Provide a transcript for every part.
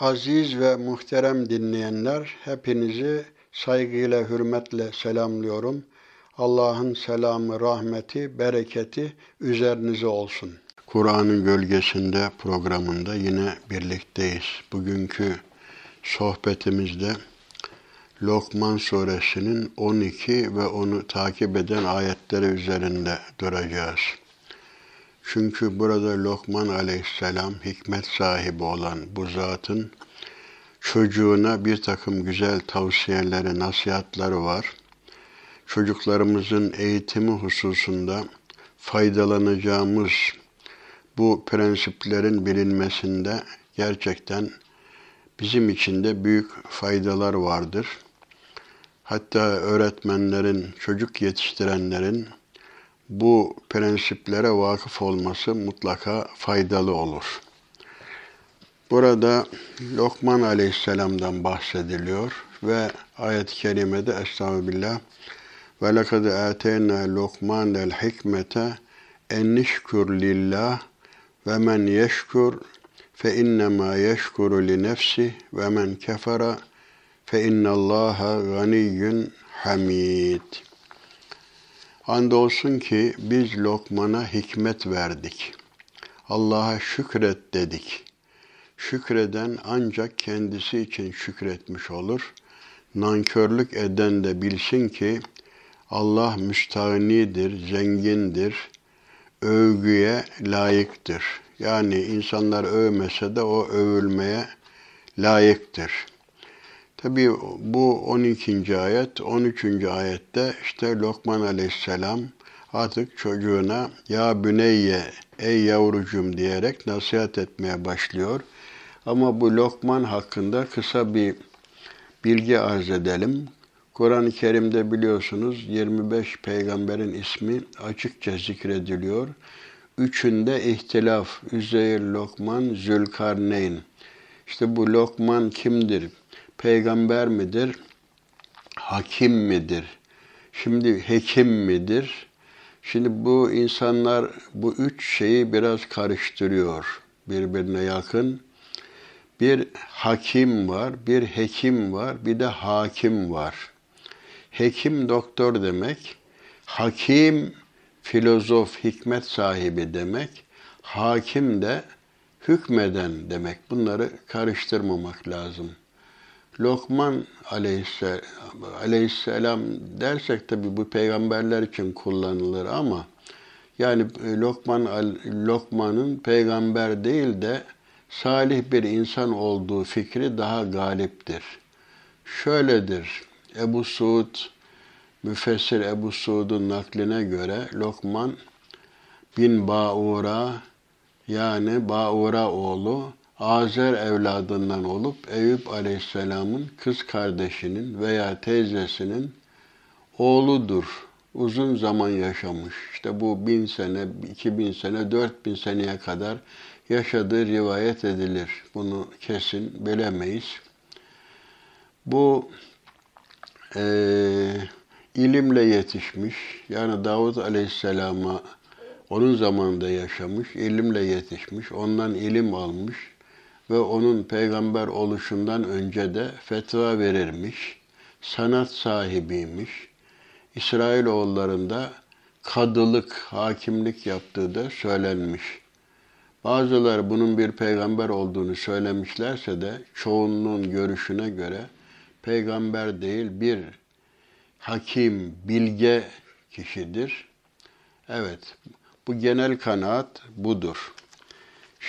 Aziz ve muhterem dinleyenler, hepinizi saygıyla, hürmetle selamlıyorum. Allah'ın selamı, rahmeti, bereketi üzerinize olsun. Kur'an'ın gölgesinde programında yine birlikteyiz. Bugünkü sohbetimizde Lokman suresinin 12 ve onu takip eden ayetleri üzerinde duracağız. Çünkü burada Lokman aleyhisselam hikmet sahibi olan bu zatın çocuğuna bir takım güzel tavsiyeleri, nasihatleri var. Çocuklarımızın eğitimi hususunda faydalanacağımız bu prensiplerin bilinmesinde gerçekten bizim için de büyük faydalar vardır. Hatta öğretmenlerin, çocuk yetiştirenlerin bu prensiplere vakıf olması mutlaka faydalı olur. Burada Lokman Aleyhisselam'dan bahsediliyor ve ayet-i kerimede Estağfirullah ve lekad ateyna Lokman el hikmete en lillah ve men yeşkur fe innema yeşkuru li nefsi ve men kefara fe innallaha ganiyyun hamid. Andolsun ki biz Lokman'a hikmet verdik. Allah'a şükret dedik. Şükreden ancak kendisi için şükretmiş olur. Nankörlük eden de bilsin ki Allah müstahnidir, zengindir, övgüye layıktır. Yani insanlar övmese de o övülmeye layıktır. Tabi bu 12. ayet, 13. ayette işte Lokman aleyhisselam artık çocuğuna ya büneyye, ey yavrucum diyerek nasihat etmeye başlıyor. Ama bu Lokman hakkında kısa bir bilgi arz edelim. Kur'an-ı Kerim'de biliyorsunuz 25 peygamberin ismi açıkça zikrediliyor. Üçünde ihtilaf, Üzeyir, Lokman, Zülkarneyn. İşte bu Lokman kimdir? Peygamber midir? Hakim midir? Şimdi hekim midir? Şimdi bu insanlar bu üç şeyi biraz karıştırıyor. Birbirine yakın. Bir hakim var, bir hekim var, bir de hakim var. Hekim doktor demek, hakim filozof, hikmet sahibi demek, hakim de hükmeden demek. Bunları karıştırmamak lazım. Lokman aleyhisselam, dersek tabi bu peygamberler için kullanılır ama yani Lokman Lokman'ın peygamber değil de salih bir insan olduğu fikri daha galiptir. Şöyledir. Ebu Suud Müfessir Ebu Suud'un nakline göre Lokman bin Baura yani Baura oğlu Azer evladından olup Eyüp Aleyhisselam'ın kız kardeşinin veya teyzesinin oğludur. Uzun zaman yaşamış. İşte bu bin sene, iki bin sene, dört bin seneye kadar yaşadığı rivayet edilir. Bunu kesin bilemeyiz. Bu e, ilimle yetişmiş. Yani Davud Aleyhisselam'a onun zamanında yaşamış, ilimle yetişmiş, ondan ilim almış ve onun peygamber oluşundan önce de fetva verirmiş, sanat sahibiymiş. İsrailoğullarında kadılık, hakimlik yaptığı da söylenmiş. Bazıları bunun bir peygamber olduğunu söylemişlerse de çoğunluğun görüşüne göre peygamber değil bir hakim, bilge kişidir. Evet, bu genel kanaat budur.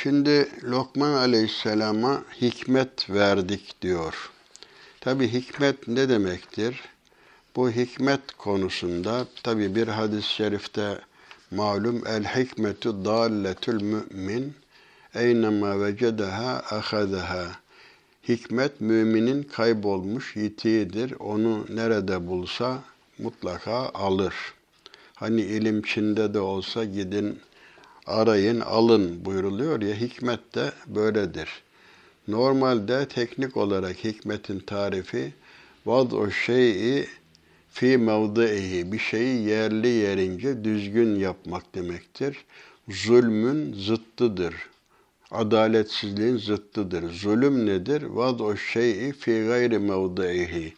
Şimdi Lokman Aleyhisselam'a hikmet verdik diyor. Tabi hikmet ne demektir? Bu hikmet konusunda tabi bir hadis-i şerifte malum el hikmetu dalletül mümin eynema vecedeha ahadeha. Hikmet müminin kaybolmuş yitiğidir. Onu nerede bulsa mutlaka alır. Hani ilim Çin'de de olsa gidin arayın, alın buyuruluyor ya hikmet de böyledir. Normalde teknik olarak hikmetin tarifi vad o şeyi fi mevdihi bir şeyi yerli yerince düzgün yapmak demektir. Zulmün zıttıdır. adaletsizliğin zıttıdır. Zulüm nedir? Vad o şey'i fi gayri mevdihi.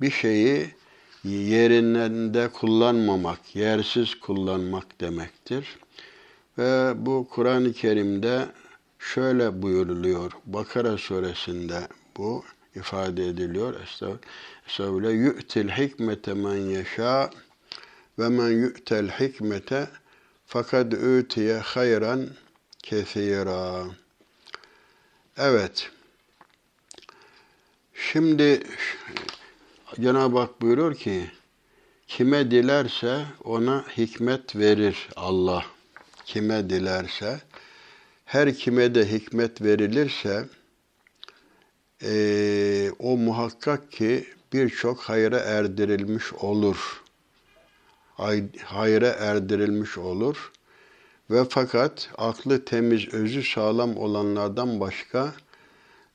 Bir şeyi yerinde kullanmamak, yersiz kullanmak demektir. Ve bu Kur'an-ı Kerim'de şöyle buyuruluyor. Bakara suresinde bu ifade ediliyor. Estağfirullah. Yu'til hikmete men yeşâ ve men yu'tel hikmete fakat öteye hayran kesira. Evet. Şimdi Cenab-ı Hak buyuruyor ki kime dilerse ona hikmet verir Allah. Kime dilerse her kime de hikmet verilirse e, o muhakkak ki birçok hayra erdirilmiş olur. Hayra erdirilmiş olur. Ve fakat aklı temiz, özü sağlam olanlardan başka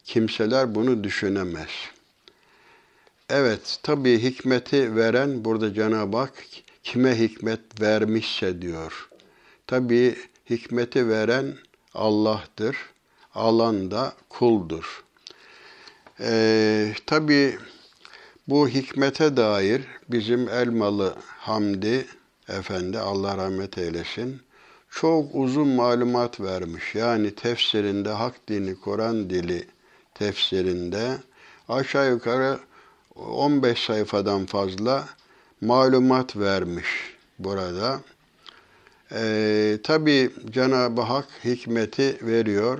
kimseler bunu düşünemez. Evet, tabii hikmeti veren burada Cenab-ı Hak kime hikmet vermişse diyor. Tabii hikmeti veren Allah'tır. Alan da kuldur. Ee, tabii bu hikmete dair bizim Elmalı Hamdi Efendi Allah rahmet eylesin çok uzun malumat vermiş. Yani tefsirinde Hak Dini Kur'an Dili tefsirinde aşağı yukarı 15 sayfadan fazla malumat vermiş burada. Ee, Tabi Cenab-ı Hak hikmeti veriyor.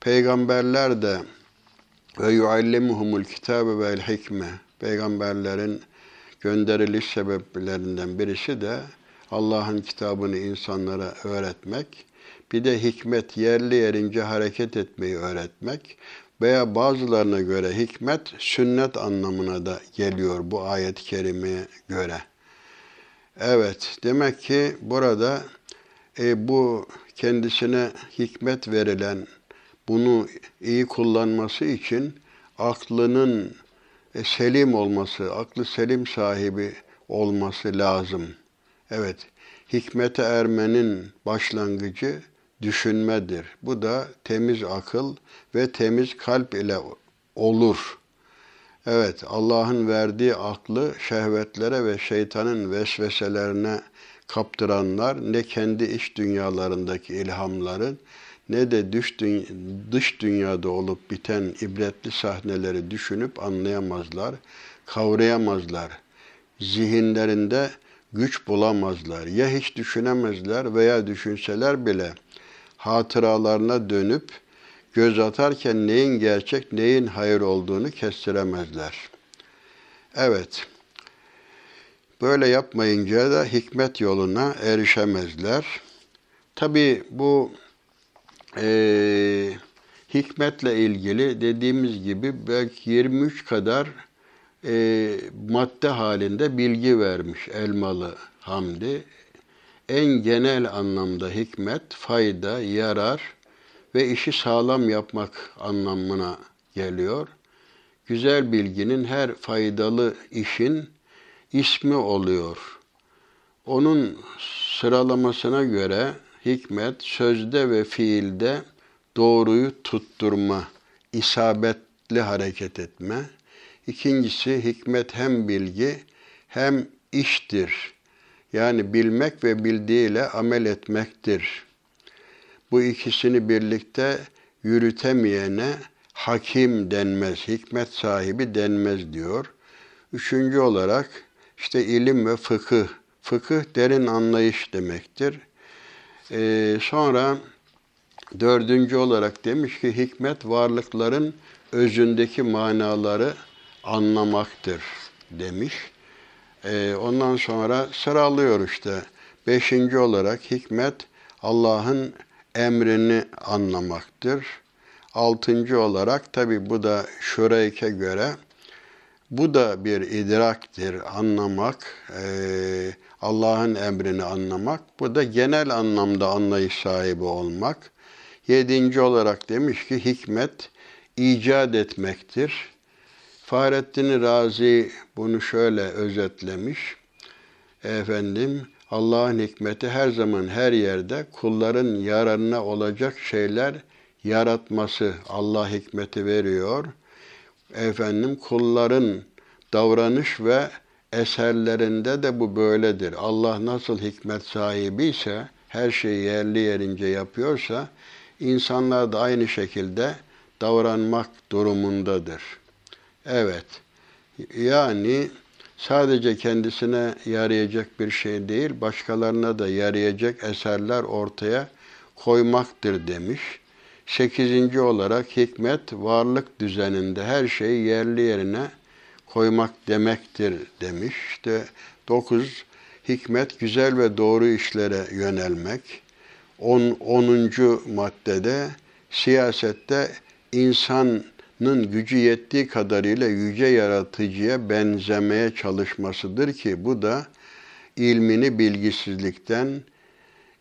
Peygamberler de ve yuallimuhumul kitabe vel hikme. Peygamberlerin gönderiliş sebeplerinden birisi de Allah'ın kitabını insanlara öğretmek, bir de hikmet yerli yerince hareket etmeyi öğretmek veya bazılarına göre hikmet sünnet anlamına da geliyor bu ayet-i kerimeye göre. Evet, demek ki burada e, bu kendisine hikmet verilen, bunu iyi kullanması için aklının e, selim olması, aklı selim sahibi olması lazım. Evet, hikmete ermenin başlangıcı düşünmedir. Bu da temiz akıl ve temiz kalp ile olur. Evet, Allah'ın verdiği aklı şehvetlere ve şeytanın vesveselerine kaptıranlar ne kendi iç dünyalarındaki ilhamların ne de dış, dünya, dış dünyada olup biten ibretli sahneleri düşünüp anlayamazlar, kavrayamazlar. Zihinlerinde güç bulamazlar. Ya hiç düşünemezler veya düşünseler bile hatıralarına dönüp göz atarken neyin gerçek, neyin hayır olduğunu kestiremezler. Evet, böyle yapmayınca da hikmet yoluna erişemezler. Tabi bu e, hikmetle ilgili dediğimiz gibi belki 23 kadar e, madde halinde bilgi vermiş Elmalı Hamdi. En genel anlamda hikmet, fayda, yarar ve işi sağlam yapmak anlamına geliyor. Güzel bilginin her faydalı işin ismi oluyor. Onun sıralamasına göre hikmet sözde ve fiilde doğruyu tutturma, isabetli hareket etme, İkincisi hikmet hem bilgi hem iştir. Yani bilmek ve bildiğiyle amel etmektir. Bu ikisini birlikte yürütemeyene hakim denmez, hikmet sahibi denmez diyor. Üçüncü olarak işte ilim ve fıkıh. Fıkıh derin anlayış demektir. Ee, sonra dördüncü olarak demiş ki hikmet varlıkların özündeki manaları anlamaktır demiş. Ee, ondan sonra sıralıyor işte. Beşinci olarak hikmet Allah'ın emrini anlamaktır. Altıncı olarak tabi bu da Şureyke göre bu da bir idraktir, anlamak, e, Allah'ın emrini anlamak. Bu da genel anlamda anlayış sahibi olmak. Yedinci olarak demiş ki hikmet icat etmektir. Fahrettin Razi bunu şöyle özetlemiş. Efendim, Allah'ın hikmeti her zaman her yerde kulların yararına olacak şeyler yaratması Allah hikmeti veriyor. Efendim kulların davranış ve eserlerinde de bu böyledir. Allah nasıl hikmet sahibi ise, her şeyi yerli yerince yapıyorsa, insanlar da aynı şekilde davranmak durumundadır. Evet, yani sadece kendisine yarayacak bir şey değil, başkalarına da yarayacak eserler ortaya koymaktır demiş. Sekizinci olarak hikmet varlık düzeninde her şeyi yerli yerine koymak demektir demiş. İşte dokuz, hikmet güzel ve doğru işlere yönelmek. On, onuncu maddede siyasette insanın gücü yettiği kadarıyla yüce yaratıcıya benzemeye çalışmasıdır ki bu da ilmini bilgisizlikten,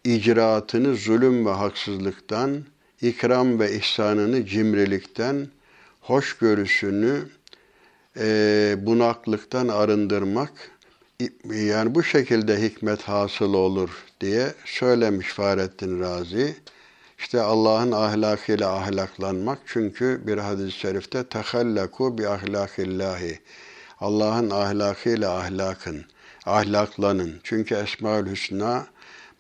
icraatını zulüm ve haksızlıktan, ikram ve ihsanını cimrilikten, hoşgörüsünü e, bunaklıktan arındırmak, yani bu şekilde hikmet hasıl olur diye söylemiş Fahrettin Razi. İşte Allah'ın ahlakıyla ahlaklanmak çünkü bir hadis-i şerifte tehallaku bi ahlakillahi. Allah'ın ahlakıyla ahlakın, ahlaklanın. Çünkü Esmaül Hüsna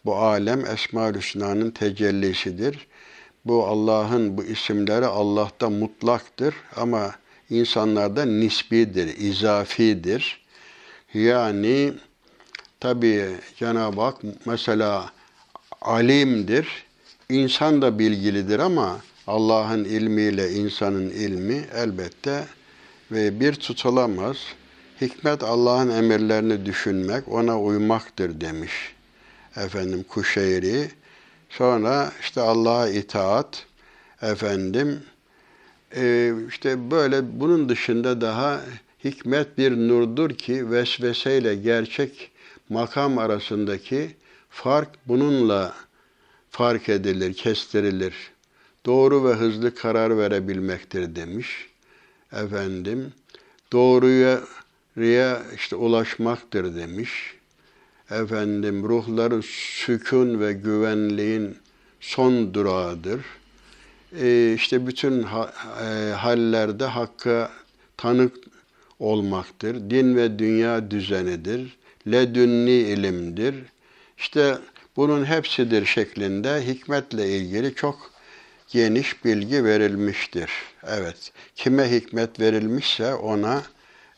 bu alem Esmaül Hüsna'nın tecellisidir. Bu Allah'ın bu isimleri Allah'ta mutlaktır ama insanlarda nisbidir, izafidir. Yani tabi Cenab-ı Hak mesela alimdir, insan da bilgilidir ama Allah'ın ilmiyle insanın ilmi elbette ve bir tutulamaz. Hikmet Allah'ın emirlerini düşünmek, ona uymaktır demiş efendim Kuşeyri. Sonra işte Allah'a itaat, efendim e, işte böyle bunun dışında daha hikmet bir nurdur ki vesveseyle gerçek makam arasındaki fark bununla fark edilir, kestirilir. Doğru ve hızlı karar verebilmektir demiş. Efendim, doğruya riya işte ulaşmaktır demiş. Efendim, ruhların sükun ve güvenliğin son durağıdır. Ee, işte bütün ha, e, hallerde hakka tanık olmaktır. Din ve dünya düzenidir. Ledünni ilimdir. İşte bunun hepsidir şeklinde hikmetle ilgili çok geniş bilgi verilmiştir. Evet, kime hikmet verilmişse ona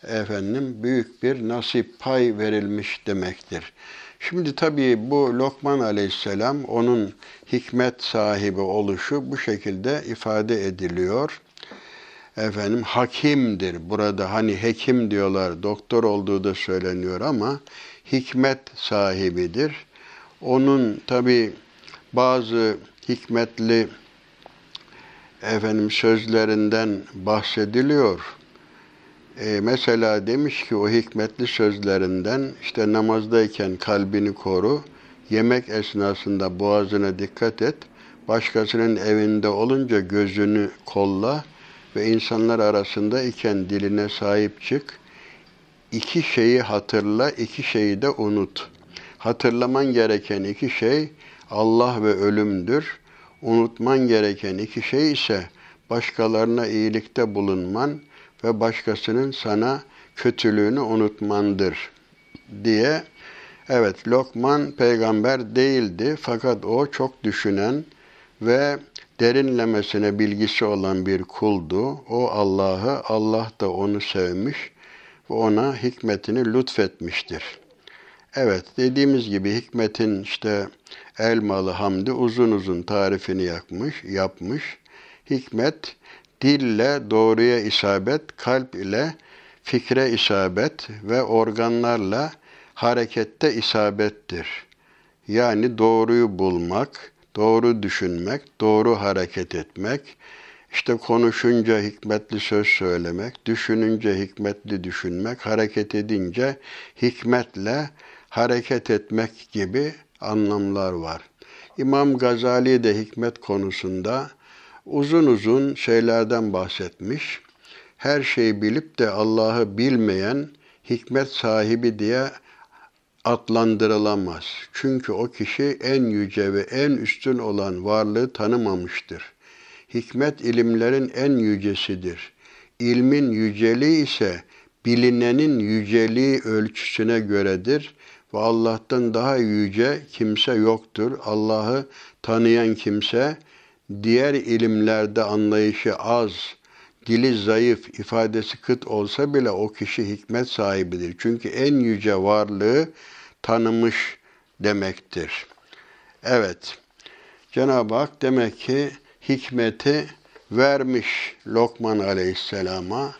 efendim büyük bir nasip pay verilmiş demektir. Şimdi tabii bu Lokman Aleyhisselam onun hikmet sahibi oluşu bu şekilde ifade ediliyor. Efendim hakimdir. Burada hani hekim diyorlar, doktor olduğu da söyleniyor ama hikmet sahibidir. Onun tabi bazı hikmetli efendim sözlerinden bahsediliyor. E, mesela demiş ki o hikmetli sözlerinden işte namazdayken kalbini koru, yemek esnasında boğazına dikkat et, başkasının evinde olunca gözünü kolla ve insanlar arasında iken diline sahip çık. İki şeyi hatırla, iki şeyi de unut. Hatırlaman gereken iki şey Allah ve ölümdür. Unutman gereken iki şey ise başkalarına iyilikte bulunman ve başkasının sana kötülüğünü unutmandır diye evet Lokman peygamber değildi fakat o çok düşünen ve derinlemesine bilgisi olan bir kuldu. O Allah'ı, Allah da onu sevmiş ve ona hikmetini lütfetmiştir. Evet, dediğimiz gibi hikmetin işte elmalı hamdi uzun uzun tarifini yapmış, yapmış. Hikmet dille doğruya isabet, kalp ile fikre isabet ve organlarla harekette isabettir. Yani doğruyu bulmak, doğru düşünmek, doğru hareket etmek, işte konuşunca hikmetli söz söylemek, düşününce hikmetli düşünmek, hareket edince hikmetle hareket etmek gibi anlamlar var. İmam Gazali de hikmet konusunda uzun uzun şeylerden bahsetmiş. Her şeyi bilip de Allah'ı bilmeyen hikmet sahibi diye adlandırılamaz. Çünkü o kişi en yüce ve en üstün olan varlığı tanımamıştır. Hikmet ilimlerin en yücesidir. İlmin yüceliği ise bilinenin yüceliği ölçüsüne göredir ve Allah'tan daha yüce kimse yoktur. Allah'ı tanıyan kimse diğer ilimlerde anlayışı az, dili zayıf, ifadesi kıt olsa bile o kişi hikmet sahibidir. Çünkü en yüce varlığı tanımış demektir. Evet, Cenab-ı Hak demek ki hikmeti vermiş Lokman Aleyhisselam'a,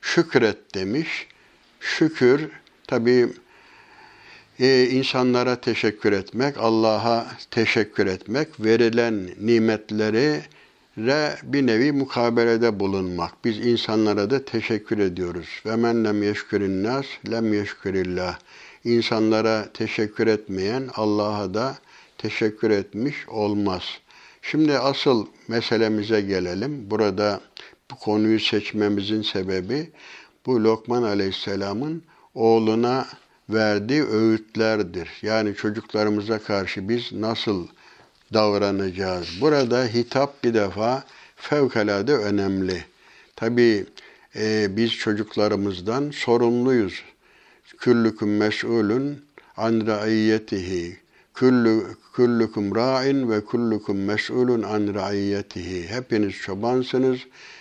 şükret demiş. Şükür tabii e, insanlara teşekkür etmek, Allah'a teşekkür etmek, verilen nimetleri bir nevi mukabelede bulunmak. Biz insanlara da teşekkür ediyoruz. Ve men lem yeşkürün nas lem yeşkürillah. İnsanlara teşekkür etmeyen Allah'a da teşekkür etmiş olmaz. Şimdi asıl meselemize gelelim. Burada bu konuyu seçmemizin sebebi bu Lokman Aleyhisselam'ın oğluna verdiği öğütlerdir. Yani çocuklarımıza karşı biz nasıl davranacağız? Burada hitap bir defa fevkalade önemli. Tabii e, biz çocuklarımızdan sorumluyuz. Küllüküm mes'ulun an raiyetihi. Kullu, kullukum ra'in ve kullukum mes'ulun an raiyetihi. Hepiniz çobansınız.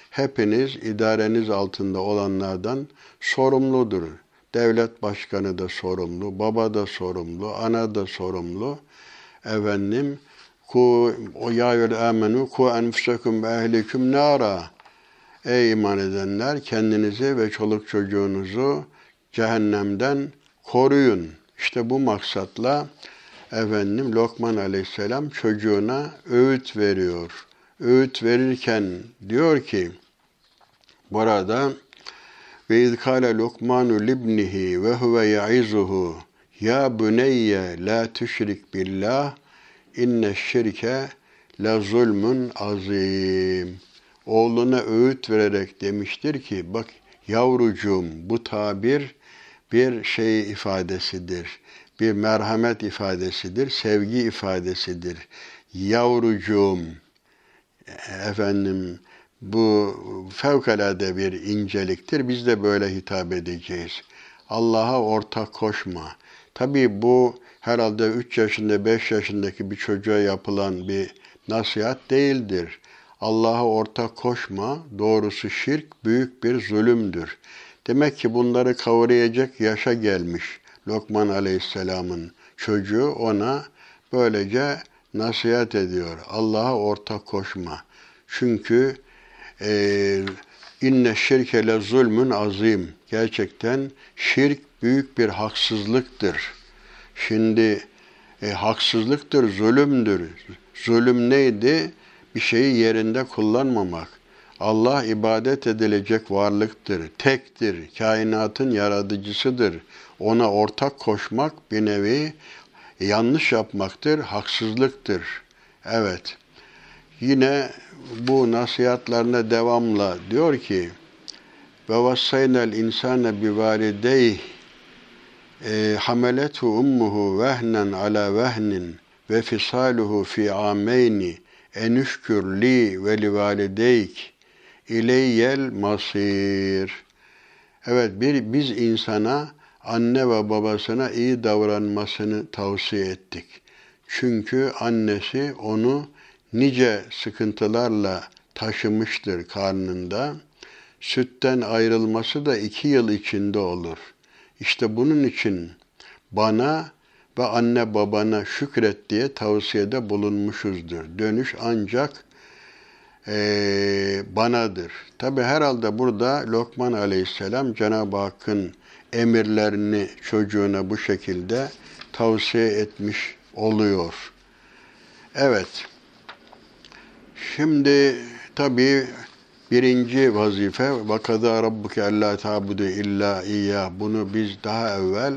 Hepiniz idareniz altında olanlardan sorumludur. Devlet başkanı da sorumlu, baba da sorumlu, ana da sorumlu. Efendim, ku o ya amenu ku enfusakum ve ehlikum nara. Ey iman edenler kendinizi ve çoluk çocuğunuzu cehennemden koruyun. İşte bu maksatla efendim Lokman Aleyhisselam çocuğuna öğüt veriyor. Öğüt verirken diyor ki burada ve izkâle Lokmanu libnihi ve huve ya'izuhu ya buneyye la tüşrik billah inne şirke la zulmun azim. Oğluna öğüt vererek demiştir ki bak yavrucuğum bu tabir bir şey ifadesidir. Bir merhamet ifadesidir, sevgi ifadesidir. Yavrucuğum efendim bu fevkalade bir inceliktir. Biz de böyle hitap edeceğiz. Allah'a ortak koşma. Tabii bu herhalde 3 yaşında 5 yaşındaki bir çocuğa yapılan bir nasihat değildir. Allah'a ortak koşma, doğrusu şirk büyük bir zulümdür. Demek ki bunları kavrayacak yaşa gelmiş Lokman Aleyhisselam'ın çocuğu ona böylece nasihat ediyor. Allah'a ortak koşma. Çünkü inne şirke le zulmün azim. Gerçekten şirk büyük bir haksızlıktır. Şimdi e, haksızlıktır, zulümdür. Zulüm neydi? Bir şeyi yerinde kullanmamak. Allah ibadet edilecek varlıktır, tektir, kainatın yaratıcısıdır. Ona ortak koşmak bir nevi yanlış yapmaktır, haksızlıktır. Evet. Yine bu nasihatlarına devamla diyor ki ve vassaynel insane bi valideyh e, hameletu ummuhu vehnen ala vehnin ve fisaluhu fi ameyni enüşkür li ve li valideyk ileyyel masir. Evet bir biz insana anne ve babasına iyi davranmasını tavsiye ettik. Çünkü annesi onu nice sıkıntılarla taşımıştır karnında. Sütten ayrılması da iki yıl içinde olur. İşte bunun için bana ve anne babana şükret diye tavsiyede bulunmuşuzdur. Dönüş ancak e, banadır. Tabi herhalde burada Lokman Aleyhisselam Cenab-ı Hakk'ın emirlerini çocuğuna bu şekilde tavsiye etmiş oluyor. Evet. Şimdi tabii birinci vazife vakada rabbuke alla tabudu illa iyyah. Bunu biz daha evvel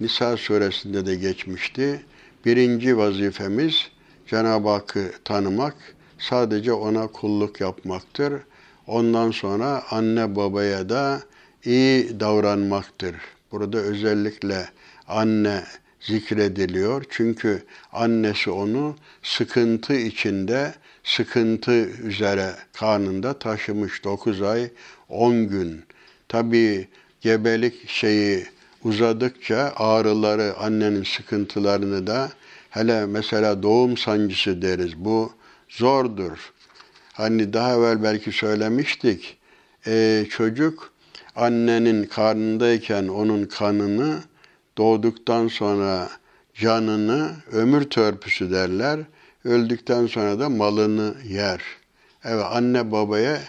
Nisa suresinde de geçmişti. Birinci vazifemiz Cenab-ı Hakk'ı tanımak, sadece ona kulluk yapmaktır. Ondan sonra anne babaya da iyi davranmaktır. Burada özellikle anne zikrediliyor. Çünkü annesi onu sıkıntı içinde sıkıntı üzere karnında taşımış 9 ay 10 gün. Tabii gebelik şeyi uzadıkça ağrıları, annenin sıkıntılarını da hele mesela doğum sancısı deriz. Bu zordur. Hani daha evvel belki söylemiştik. E, çocuk annenin karnındayken onun kanını doğduktan sonra canını ömür törpüsü derler. Öldükten sonra da malını yer. Evet anne babaya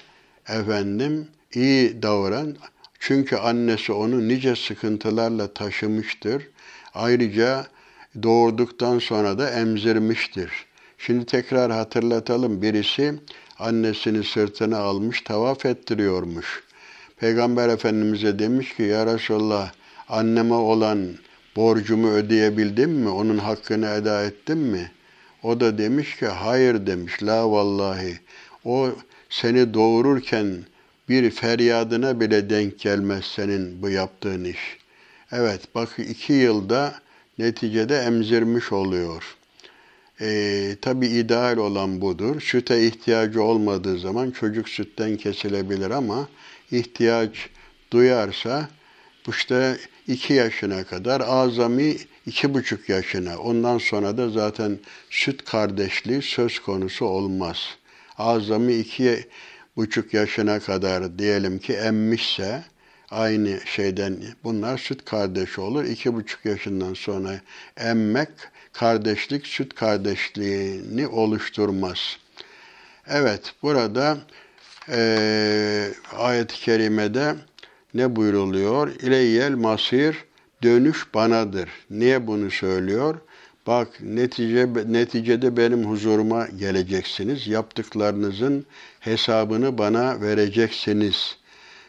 efendim iyi davran. Çünkü annesi onu nice sıkıntılarla taşımıştır. Ayrıca doğurduktan sonra da emzirmiştir. Şimdi tekrar hatırlatalım. Birisi annesini sırtına almış tavaf ettiriyormuş. Peygamber Efendimiz'e demiş ki ya Resulallah anneme olan borcumu ödeyebildim mi? Onun hakkını eda ettim mi? O da demiş ki hayır demiş la vallahi. O seni doğururken bir feryadına bile denk gelmez senin bu yaptığın iş. Evet bak iki yılda neticede emzirmiş oluyor. Ee, Tabi ideal olan budur. Süte ihtiyacı olmadığı zaman çocuk sütten kesilebilir ama ihtiyaç duyarsa işte iki yaşına kadar azami iki buçuk yaşına ondan sonra da zaten süt kardeşliği söz konusu olmaz. Azami iki buçuk yaşına kadar diyelim ki emmişse aynı şeyden bunlar süt kardeşi olur. İki buçuk yaşından sonra emmek kardeşlik süt kardeşliğini oluşturmaz. Evet burada e, ayet-i kerimede ne buyruluyor? İleyyel masir dönüş banadır. Niye bunu söylüyor? Bak netice, neticede benim huzuruma geleceksiniz. Yaptıklarınızın hesabını bana vereceksiniz.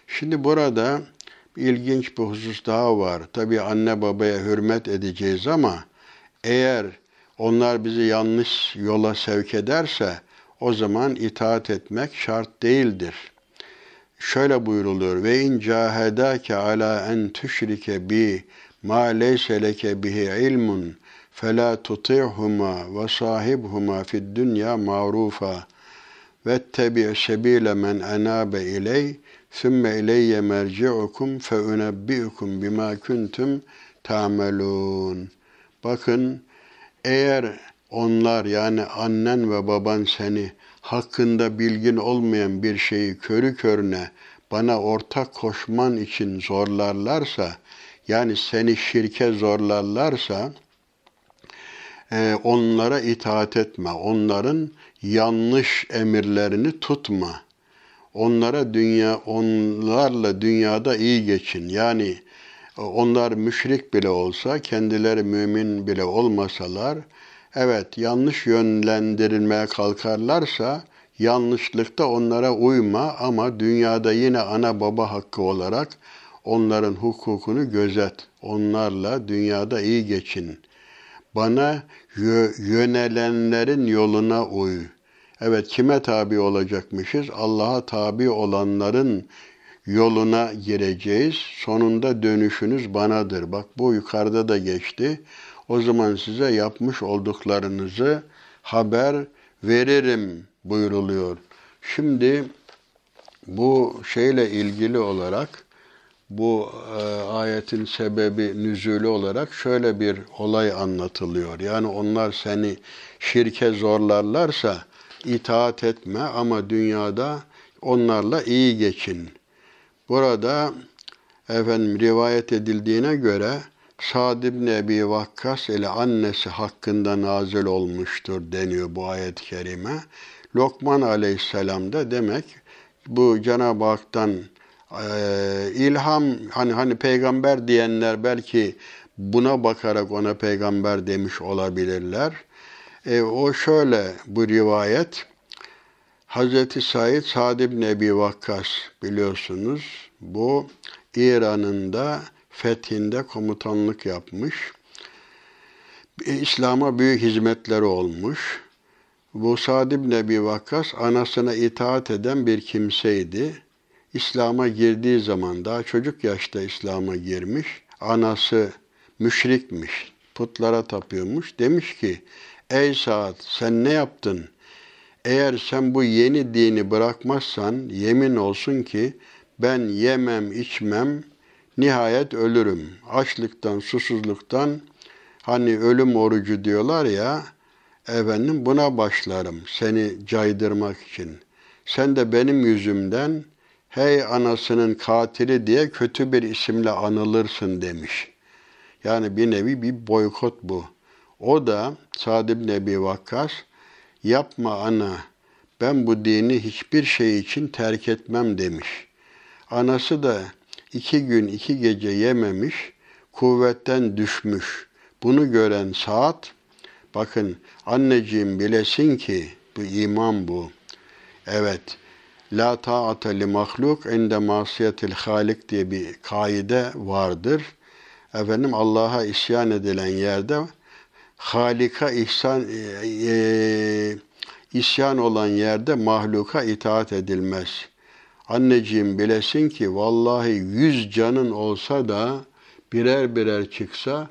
Şimdi burada ilginç bir husus daha var. Tabi anne babaya hürmet edeceğiz ama eğer onlar bizi yanlış yola sevk ederse o zaman itaat etmek şart değildir. Şöyle buyruluyor ve in cahedake ala en tüşrike bi ma leyse leke bihi ilmun fela tuti'huma ve sahibhuma fid dunya ma'rufa vettebi' sebile men enabe iley sümme ileyye merci'ukum fe unebbi'ukum bima kuntum ta'melun. Bakın eğer onlar yani annen ve baban seni hakkında bilgin olmayan bir şeyi körü körüne bana ortak koşman için zorlarlarsa, yani seni şirke zorlarlarsa, e, onlara itaat etme, onların yanlış emirlerini tutma. Onlara dünya, onlarla dünyada iyi geçin. Yani onlar müşrik bile olsa, kendileri mümin bile olmasalar, evet yanlış yönlendirilmeye kalkarlarsa yanlışlıkta onlara uyma ama dünyada yine ana baba hakkı olarak onların hukukunu gözet. Onlarla dünyada iyi geçin. Bana yönelenlerin yoluna uy. Evet kime tabi olacakmışız? Allah'a tabi olanların yoluna gireceğiz. Sonunda dönüşünüz banadır. Bak bu yukarıda da geçti. O zaman size yapmış olduklarınızı haber veririm buyuruluyor. Şimdi bu şeyle ilgili olarak bu e, ayetin sebebi nüzulü olarak şöyle bir olay anlatılıyor. Yani onlar seni şirke zorlarlarsa itaat etme ama dünyada onlarla iyi geçin. Burada efendim rivayet edildiğine göre Sa'd ibn Ebi Vakkas ile annesi hakkında nazil olmuştur deniyor bu ayet-i kerime. Lokman aleyhisselam da demek bu Cenab-ı Hak'tan e, ilham hani hani peygamber diyenler belki buna bakarak ona peygamber demiş olabilirler. E, o şöyle bu rivayet Hazreti Said Sa'd ibn Ebi Vakkas biliyorsunuz bu İran'ın da fethinde komutanlık yapmış. İslam'a büyük hizmetleri olmuş. Bu Sa'd ibn Ebi Vakkas anasına itaat eden bir kimseydi. İslam'a girdiği zaman daha çocuk yaşta İslam'a girmiş. Anası müşrikmiş, putlara tapıyormuş. Demiş ki, ey Sa'd sen ne yaptın? Eğer sen bu yeni dini bırakmazsan yemin olsun ki ben yemem içmem nihayet ölürüm. Açlıktan, susuzluktan hani ölüm orucu diyorlar ya efendim buna başlarım seni caydırmak için. Sen de benim yüzümden hey anasının katili diye kötü bir isimle anılırsın demiş. Yani bir nevi bir boykot bu. O da Sa'd ibn Ebi Vakkas yapma ana ben bu dini hiçbir şey için terk etmem demiş. Anası da iki gün iki gece yememiş, kuvvetten düşmüş. Bunu gören saat, bakın anneciğim bilesin ki bu iman bu. Evet, la ta'ate li mahluk inde masiyetil halik diye bir kaide vardır. Efendim Allah'a isyan edilen yerde Halika ihsan e, e, isyan olan yerde mahluka itaat edilmez. Anneciğim bilesin ki vallahi yüz canın olsa da birer birer çıksa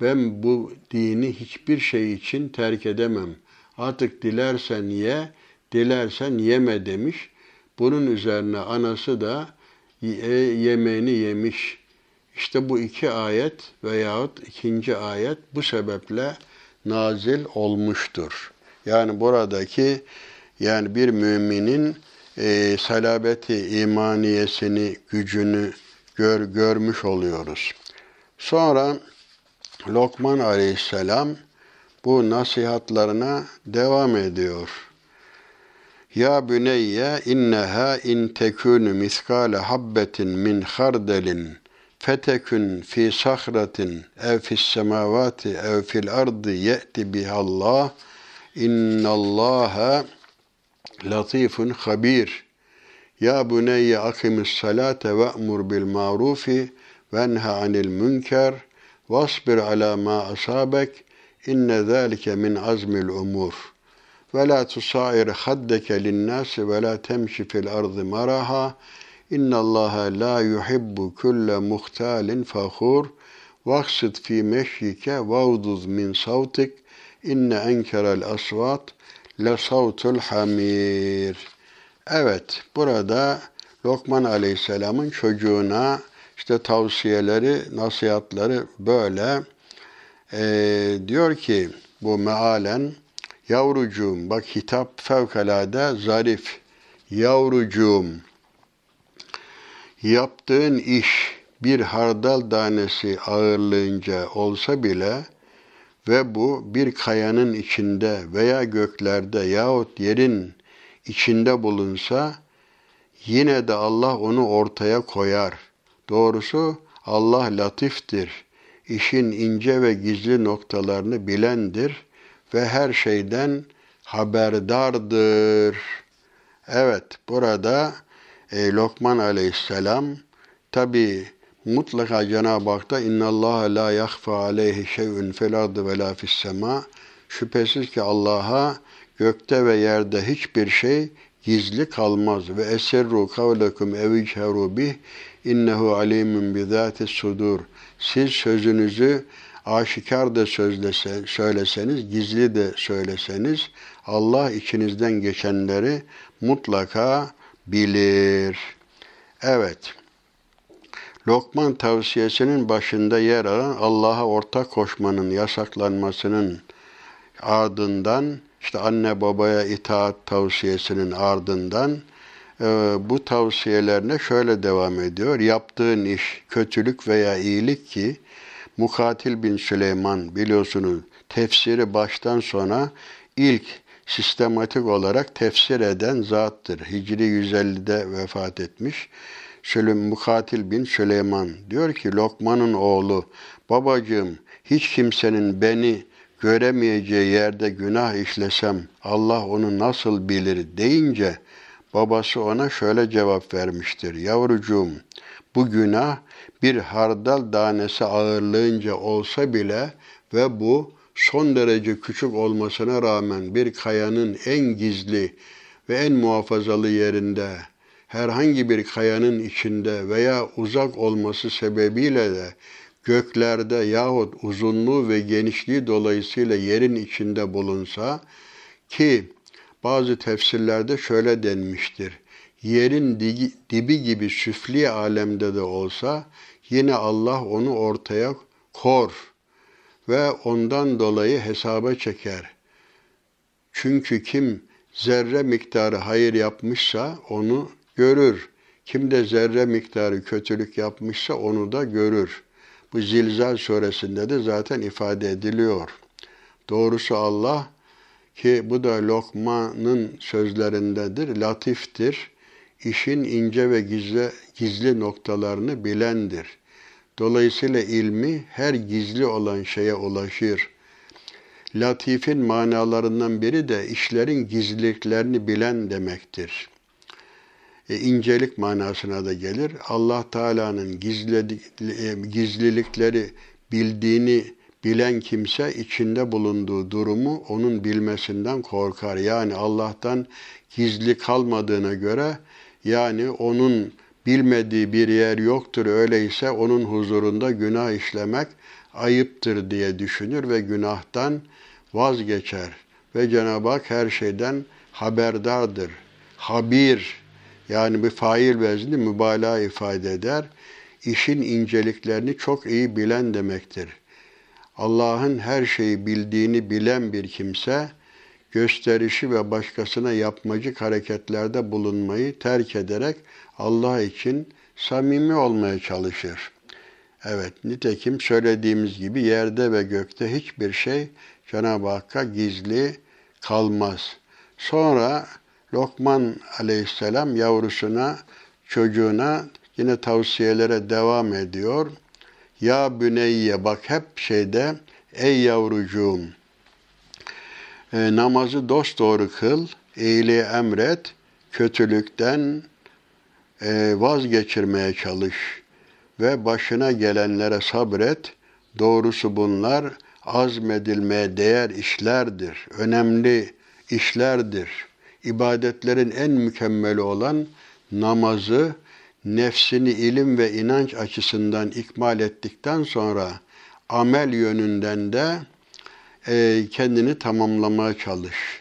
ben bu dini hiçbir şey için terk edemem. Artık dilersen ye, dilersen yeme demiş. Bunun üzerine anası da yemeğini yemiş. İşte bu iki ayet veyahut ikinci ayet bu sebeple nazil olmuştur. Yani buradaki yani bir müminin e, salabeti imaniyesini, gücünü gör, görmüş oluyoruz. Sonra Lokman aleyhisselam bu nasihatlarına devam ediyor. Ya büneyye inneha in tekunu miskale habbetin min hardelin fetekün fi sahratin ev fis semavati ev fil ardı ye'ti bihallah innallaha latifun habir ya buneyye akimis salate ve'mur bil marufi venha anil münker vasbir ala ma asabek inne zâlike min azmil umur ve la tusair haddeke linnâsi ve la temşi fil ardı maraha İnna Allah la yuhibbu kulle muhtalin fakhur. Vaksit fi meşyike vavduz min savtik. Le savtul hamir. Evet, burada Lokman Aleyhisselam'ın çocuğuna işte tavsiyeleri, nasihatleri böyle. Ee, diyor ki bu mealen yavrucuğum bak hitap fevkalade zarif. Yavrucuğum Yaptığın iş bir hardal tanesi ağırlığınca olsa bile ve bu bir kayanın içinde veya göklerde yahut yerin içinde bulunsa yine de Allah onu ortaya koyar. Doğrusu Allah latiftir. İşin ince ve gizli noktalarını bilendir ve her şeyden haberdardır. Evet, burada e, Lokman aleyhisselam tabi mutlaka Cenab-ı Hak'ta inna Allah la yahfa aleyhi şey'un fil ardı ve la fis sema şüphesiz ki Allah'a gökte ve yerde hiçbir şey gizli kalmaz ve eserru kavlekum evicheru bih innehu alimun bi zati sudur. Siz sözünüzü aşikar da sözlese, söyleseniz, gizli de söyleseniz Allah içinizden geçenleri mutlaka bilir. Evet. Lokman tavsiyesinin başında yer alan Allah'a ortak koşmanın yasaklanmasının ardından işte anne babaya itaat tavsiyesinin ardından e, bu tavsiyelerine şöyle devam ediyor. Yaptığın iş kötülük veya iyilik ki Mukatil bin Süleyman biliyorsunuz tefsiri baştan sona ilk sistematik olarak tefsir eden zattır. Hicri 150'de vefat etmiş. Sülüm Mukatil bin Süleyman diyor ki Lokman'ın oğlu babacığım hiç kimsenin beni göremeyeceği yerde günah işlesem Allah onu nasıl bilir deyince babası ona şöyle cevap vermiştir. Yavrucuğum bu günah bir hardal tanesi ağırlığınca olsa bile ve bu son derece küçük olmasına rağmen bir kayanın en gizli ve en muhafazalı yerinde, herhangi bir kayanın içinde veya uzak olması sebebiyle de göklerde yahut uzunluğu ve genişliği dolayısıyla yerin içinde bulunsa ki bazı tefsirlerde şöyle denmiştir. Yerin dibi gibi süfli alemde de olsa yine Allah onu ortaya kor ve ondan dolayı hesaba çeker. Çünkü kim zerre miktarı hayır yapmışsa onu görür. Kim de zerre miktarı kötülük yapmışsa onu da görür. Bu Zilzal suresinde de zaten ifade ediliyor. Doğrusu Allah ki bu da Lokman'ın sözlerindedir, latiftir. İşin ince ve gizli, gizli noktalarını bilendir. Dolayısıyla ilmi her gizli olan şeye ulaşır. Latif'in manalarından biri de işlerin gizliliklerini bilen demektir. E, incelik manasına da gelir. Allah Teala'nın e, gizlilikleri bildiğini bilen kimse içinde bulunduğu durumu onun bilmesinden korkar. Yani Allah'tan gizli kalmadığına göre yani onun bilmediği bir yer yoktur öyleyse onun huzurunda günah işlemek ayıptır diye düşünür ve günahtan vazgeçer. Ve Cenab-ı Hak her şeyden haberdardır. Habir yani bir fail vezni mübalağa ifade eder. İşin inceliklerini çok iyi bilen demektir. Allah'ın her şeyi bildiğini bilen bir kimse, gösterişi ve başkasına yapmacık hareketlerde bulunmayı terk ederek Allah için samimi olmaya çalışır. Evet, nitekim söylediğimiz gibi yerde ve gökte hiçbir şey Cenab-ı Hakk'a gizli kalmaz. Sonra Lokman aleyhisselam yavrusuna, çocuğuna yine tavsiyelere devam ediyor. Ya büneyye bak hep şeyde ey yavrucuğum e, namazı dosdoğru kıl, iyiliği emret, kötülükten e, vazgeçirmeye çalış ve başına gelenlere sabret. Doğrusu bunlar azmedilmeye değer işlerdir, önemli işlerdir. İbadetlerin en mükemmeli olan namazı nefsini ilim ve inanç açısından ikmal ettikten sonra amel yönünden de e, kendini tamamlamaya çalış.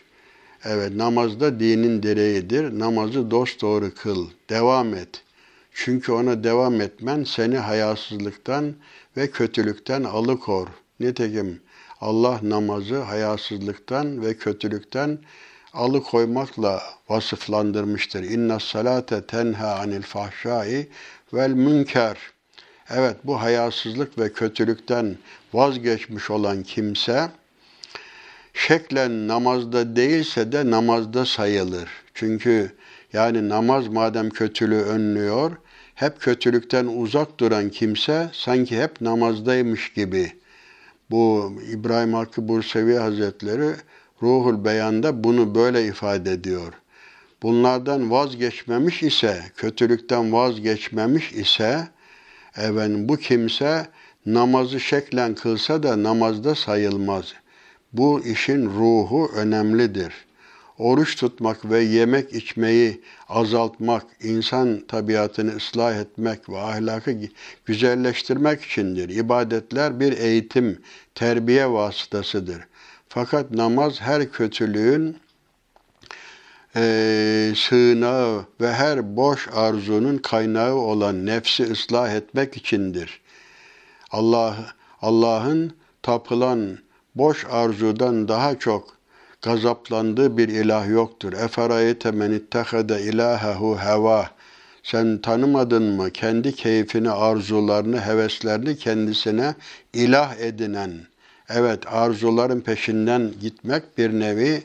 Evet namazda dinin direğidir. Namazı dost doğru kıl. Devam et. Çünkü ona devam etmen seni hayasızlıktan ve kötülükten alıkor. Nitekim Allah namazı hayasızlıktan ve kötülükten alıkoymakla vasıflandırmıştır. İnna salate tenha anil fahşai vel münker. Evet bu hayasızlık ve kötülükten vazgeçmiş olan kimse şeklen namazda değilse de namazda sayılır. Çünkü yani namaz madem kötülüğü önlüyor, hep kötülükten uzak duran kimse sanki hep namazdaymış gibi. Bu İbrahim Hakkı Bursevi Hazretleri Ruhul Beyan'da bunu böyle ifade ediyor. Bunlardan vazgeçmemiş ise, kötülükten vazgeçmemiş ise, efendim, bu kimse namazı şeklen kılsa da namazda sayılmaz. Bu işin ruhu önemlidir. Oruç tutmak ve yemek içmeyi azaltmak, insan tabiatını ıslah etmek ve ahlakı güzelleştirmek içindir. İbadetler bir eğitim, terbiye vasıtasıdır. Fakat namaz her kötülüğün e, sığınağı ve her boş arzunun kaynağı olan nefsi ıslah etmek içindir. Allah Allah'ın tapılan boş arzudan daha çok gazaplandığı bir ilah yoktur. Eferayete men ittehade ilahehu heva. Sen tanımadın mı kendi keyfini, arzularını, heveslerini kendisine ilah edinen, Evet arzuların peşinden gitmek bir nevi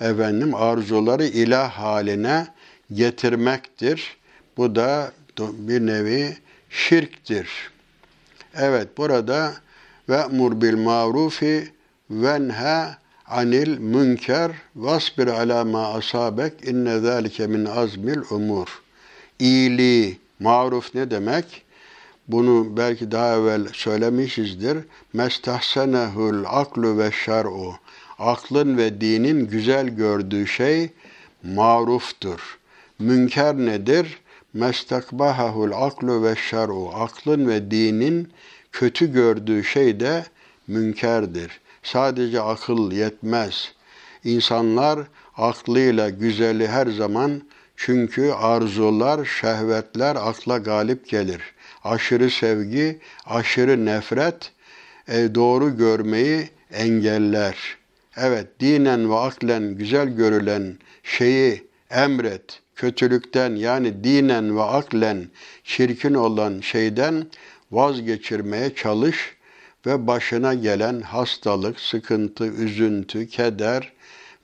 efendim arzuları ilah haline getirmektir. Bu da bir nevi şirktir. Evet burada ve mur bil marufi venha anil münker vasbir ala ma asabek inne zalike min azmil umur. İyiliği, maruf ne demek? Bunu belki daha evvel söylemişizdir. Mestahsenehul aklu ve şer'u. Aklın ve dinin güzel gördüğü şey maruftur. Münker nedir? Mestakbahahul aklu ve şer'u. Aklın ve dinin kötü gördüğü şey de münkerdir. Sadece akıl yetmez. İnsanlar aklıyla güzeli her zaman çünkü arzular, şehvetler akla galip gelir. Aşırı sevgi, aşırı nefret e, doğru görmeyi engeller. Evet, dinen ve aklen güzel görülen şeyi emret. Kötülükten yani dinen ve aklen çirkin olan şeyden vazgeçirmeye çalış ve başına gelen hastalık, sıkıntı, üzüntü, keder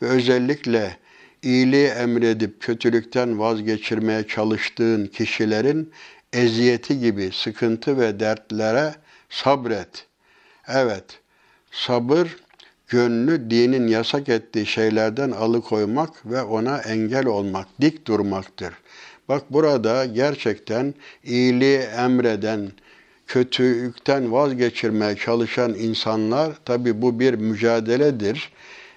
ve özellikle iyiliği emredip kötülükten vazgeçirmeye çalıştığın kişilerin eziyeti gibi sıkıntı ve dertlere sabret. Evet, sabır gönlü dinin yasak ettiği şeylerden alıkoymak ve ona engel olmak, dik durmaktır. Bak burada gerçekten iyiliği emreden, kötülükten vazgeçirmeye çalışan insanlar tabi bu bir mücadeledir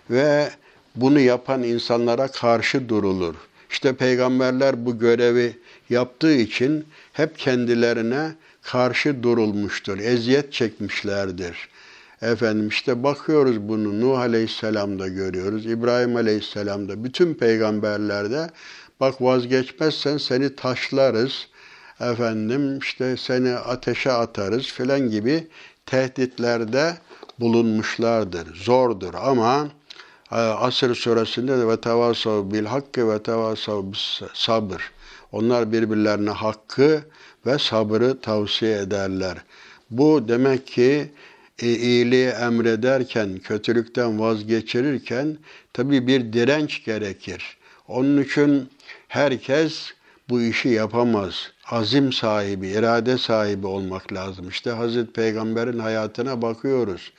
ve bunu yapan insanlara karşı durulur. İşte peygamberler bu görevi yaptığı için hep kendilerine karşı durulmuştur. Eziyet çekmişlerdir. Efendim işte bakıyoruz bunu Nuh Aleyhisselam'da görüyoruz, İbrahim Aleyhisselam'da, bütün peygamberlerde bak vazgeçmezsen seni taşlarız, efendim işte seni ateşe atarız filan gibi tehditlerde bulunmuşlardır. Zordur ama e, Asır suresinde de ve tevasav bil hakkı ve tevasav sabır. Onlar birbirlerine hakkı ve sabrı tavsiye ederler. Bu demek ki e, iyiliği emrederken, kötülükten vazgeçirirken tabi bir direnç gerekir. Onun için herkes bu işi yapamaz. Azim sahibi, irade sahibi olmak lazım. İşte Hazreti Peygamber'in hayatına bakıyoruz.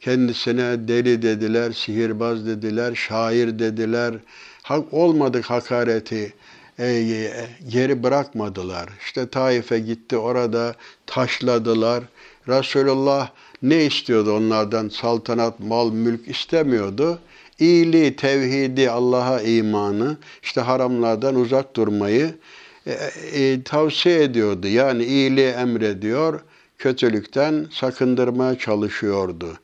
Kendisine deli dediler, sihirbaz dediler, şair dediler. Hak olmadık hakareti e, geri bırakmadılar. İşte Taif'e gitti, orada taşladılar. Resulullah ne istiyordu onlardan? Saltanat, mal, mülk istemiyordu. İyiliği, tevhidi, Allah'a imanı, işte haramlardan uzak durmayı e, e, tavsiye ediyordu. Yani iyiliği emrediyor, kötülükten sakındırmaya çalışıyordu.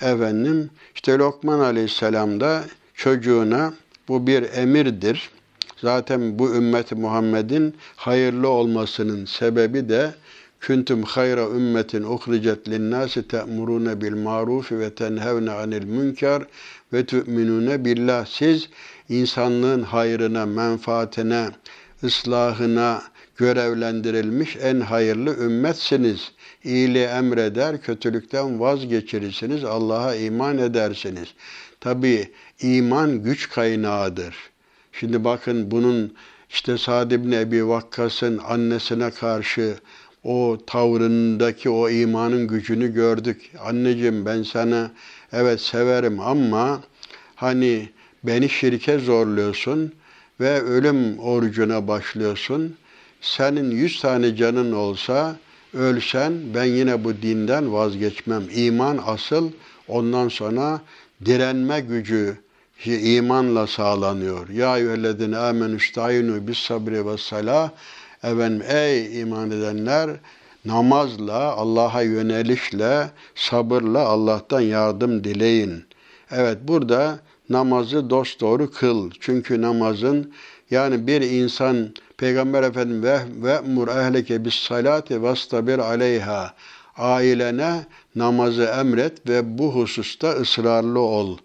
Efendim, işte Lokman Aleyhisselam da çocuğuna bu bir emirdir. Zaten bu ümmeti Muhammed'in hayırlı olmasının sebebi de Kuntum hayra ümmetin uhricet linnâsi te'murûne bil maruf ve tenhevne anil münker ve tu'minûne billah. Siz insanlığın hayrına, menfaatine, ıslahına görevlendirilmiş en hayırlı ümmetsiniz. İyiliği emreder, kötülükten vazgeçirirsiniz, Allah'a iman edersiniz. Tabi iman güç kaynağıdır. Şimdi bakın bunun işte Sa'd ibn Ebi Vakkas'ın annesine karşı o tavrındaki o imanın gücünü gördük. Anneciğim ben sana evet severim ama hani beni şirke zorluyorsun ve ölüm orucuna başlıyorsun. Senin yüz tane canın olsa ölsen ben yine bu dinden vazgeçmem. İman asıl ondan sonra direnme gücü imanla sağlanıyor. Ya eyyühellezine amenü istayinu bis sabri ve salah Efendim ey iman edenler namazla, Allah'a yönelişle, sabırla Allah'tan yardım dileyin. Evet burada namazı dost doğru kıl. Çünkü namazın yani bir insan Peygamber Efendimiz ve ve mur ehleke bis salati vastabir aleyha ailene namazı emret ve bu hususta ısrarlı ol.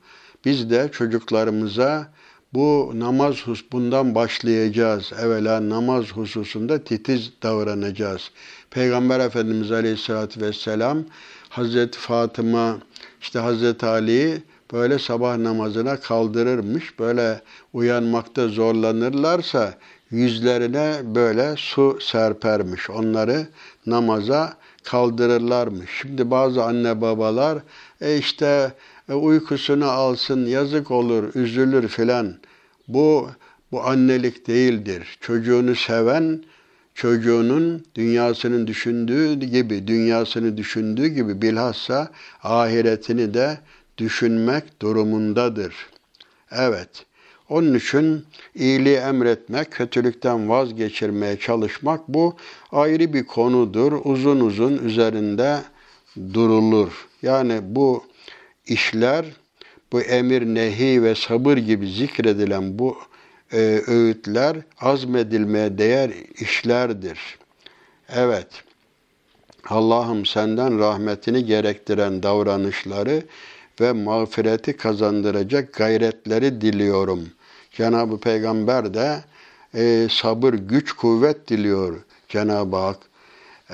Biz de çocuklarımıza bu namaz hus bundan başlayacağız. Evvela namaz hususunda titiz davranacağız. Peygamber Efendimiz Aleyhisselatü Vesselam Hazreti Fatıma işte Hazreti Ali'yi böyle sabah namazına kaldırırmış. Böyle uyanmakta zorlanırlarsa yüzlerine böyle su serpermiş. Onları namaza kaldırırlarmış. Şimdi bazı anne babalar e işte e, uykusunu alsın, yazık olur, üzülür filan. Bu bu annelik değildir. Çocuğunu seven çocuğunun dünyasının düşündüğü gibi, dünyasını düşündüğü gibi bilhassa ahiretini de düşünmek durumundadır. Evet. Onun için iyiliği emretmek, kötülükten vazgeçirmeye çalışmak bu ayrı bir konudur. Uzun uzun üzerinde durulur. Yani bu işler bu emir, nehi ve sabır gibi zikredilen bu e, öğütler azmedilmeye değer işlerdir. Evet, Allah'ım senden rahmetini gerektiren davranışları ve mağfireti kazandıracak gayretleri diliyorum. Cenab-ı Peygamber de e, sabır, güç, kuvvet diliyor Cenab-ı Hak.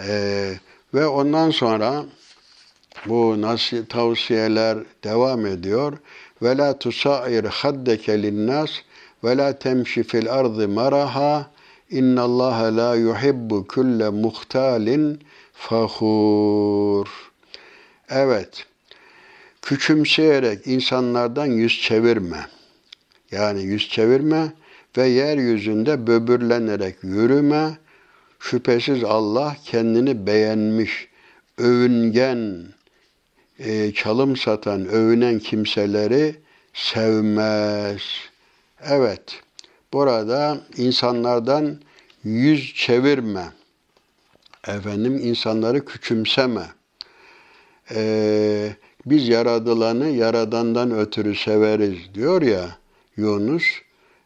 E, ve ondan sonra bu nasıl tavsiyeler devam ediyor. Ve la tusair haddeke linnas ve la temşi fil ardı maraha inna Allah la yuhibbu kulle muhtalin fahur. Evet. Küçümseyerek insanlardan yüz çevirme. Yani yüz çevirme ve yeryüzünde böbürlenerek yürüme. Şüphesiz Allah kendini beğenmiş, övüngen, e, çalım satan, övünen kimseleri sevmez. Evet, burada insanlardan yüz çevirme. Efendim insanları küçümseme. Ee, biz yaradılanı yaradandan ötürü severiz diyor ya Yunus.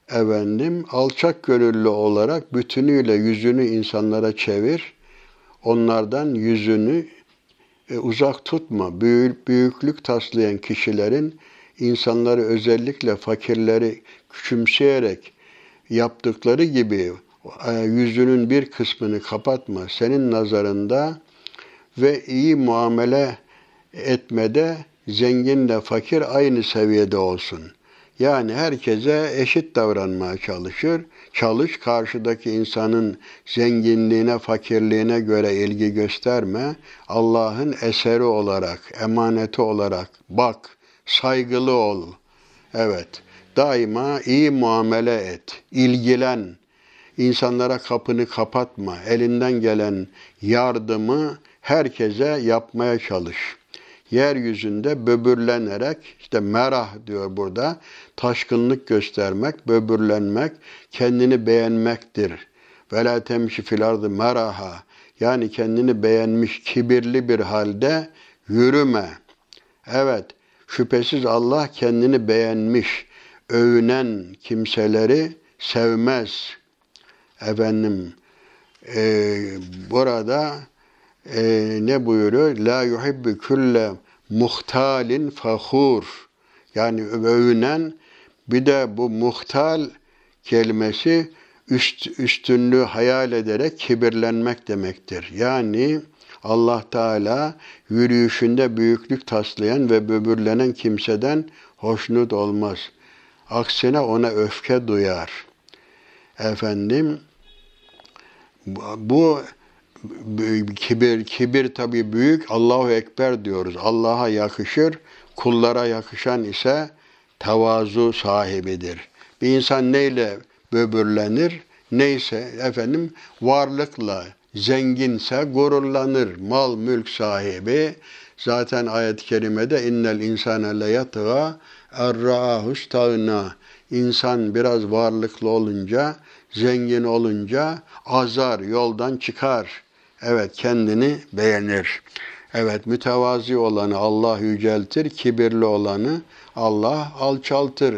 Efendim alçak gönüllü olarak bütünüyle yüzünü insanlara çevir. Onlardan yüzünü e, uzak tutma. Büyük, büyüklük taslayan kişilerin insanları özellikle fakirleri küçümseyerek yaptıkları gibi e, yüzünün bir kısmını kapatma. Senin nazarında ve iyi muamele etmede zenginle fakir aynı seviyede olsun. Yani herkese eşit davranmaya çalışır. Çalış karşıdaki insanın zenginliğine, fakirliğine göre ilgi gösterme. Allah'ın eseri olarak, emaneti olarak bak, saygılı ol. Evet, daima iyi muamele et, ilgilen. İnsanlara kapını kapatma. Elinden gelen yardımı herkese yapmaya çalış. Yeryüzünde böbürlenerek, işte merah diyor burada, taşkınlık göstermek, böbürlenmek, kendini beğenmektir. Ve la temşi fil ardı meraha. Yani kendini beğenmiş, kibirli bir halde yürüme. Evet, şüphesiz Allah kendini beğenmiş, övünen kimseleri sevmez. Efendim, e, burada e, ne buyuruyor? La yuhibbu kulle muhtalin fahur. Yani övünen bir de bu muhtal kelimesi üst, üstünlüğü hayal ederek kibirlenmek demektir. Yani Allah Teala yürüyüşünde büyüklük taslayan ve böbürlenen kimseden hoşnut olmaz. Aksine ona öfke duyar. Efendim bu kibir kibir tabi büyük Allahu ekber diyoruz. Allah'a yakışır, kullara yakışan ise tevazu sahibidir. Bir insan neyle böbürlenir? Neyse efendim varlıkla zenginse gururlanır. Mal mülk sahibi zaten ayet-i kerimede innel insane le yatğa erra'ahu İnsan biraz varlıklı olunca, zengin olunca azar, yoldan çıkar. Evet kendini beğenir. Evet mütevazi olanı Allah yüceltir, kibirli olanı Allah alçaltır.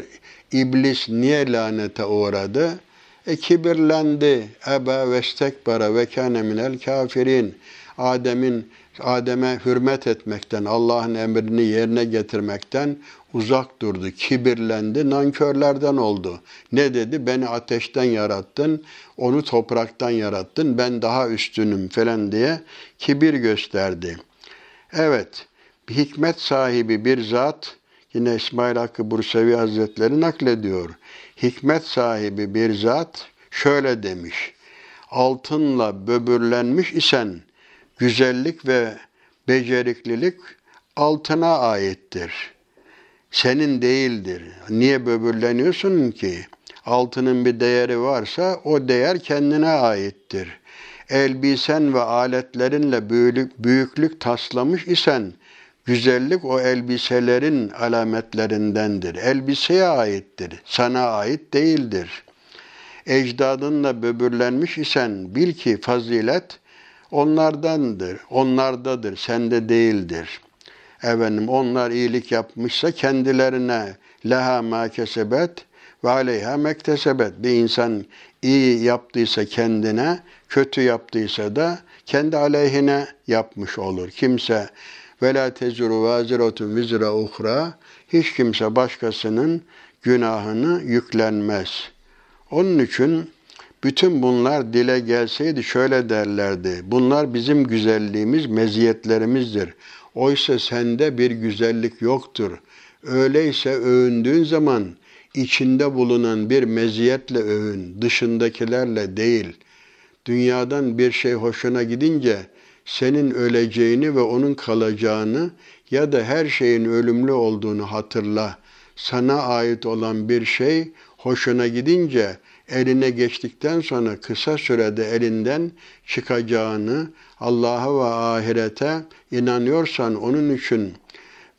İblis niye lanete uğradı? E kibirlendi. Ebe ve stekbara ve kâne minel kafirin. Adem'in Adem'e hürmet etmekten, Allah'ın emrini yerine getirmekten uzak durdu, kibirlendi, nankörlerden oldu. Ne dedi? Beni ateşten yarattın, onu topraktan yarattın, ben daha üstünüm falan diye kibir gösterdi. Evet, hikmet sahibi bir zat, yine İsmail Hakkı Bursevi Hazretleri naklediyor. Hikmet sahibi bir zat şöyle demiş, altınla böbürlenmiş isen, güzellik ve beceriklilik altına aittir.'' Senin değildir. Niye böbürleniyorsun ki? Altının bir değeri varsa o değer kendine aittir. Elbisen ve aletlerinle büyüklük, büyüklük taslamış isen güzellik o elbiselerin alametlerindendir. Elbiseye aittir, sana ait değildir. Ecdadınla böbürlenmiş isen bil ki fazilet onlardandır, onlardadır, sende değildir.'' Efendim onlar iyilik yapmışsa kendilerine leha ma kesebet ve aleyha mektesebet. Bir insan iyi yaptıysa kendine, kötü yaptıysa da kendi aleyhine yapmış olur. Kimse ve la tezuru vaziratun vizra uhra hiç kimse başkasının günahını yüklenmez. Onun için bütün bunlar dile gelseydi şöyle derlerdi. Bunlar bizim güzelliğimiz, meziyetlerimizdir. Oysa sende bir güzellik yoktur. Öyleyse övündüğün zaman içinde bulunan bir meziyetle övün, dışındakilerle değil. Dünyadan bir şey hoşuna gidince senin öleceğini ve onun kalacağını ya da her şeyin ölümlü olduğunu hatırla. Sana ait olan bir şey hoşuna gidince eline geçtikten sonra kısa sürede elinden çıkacağını Allah'a ve ahirete inanıyorsan onun için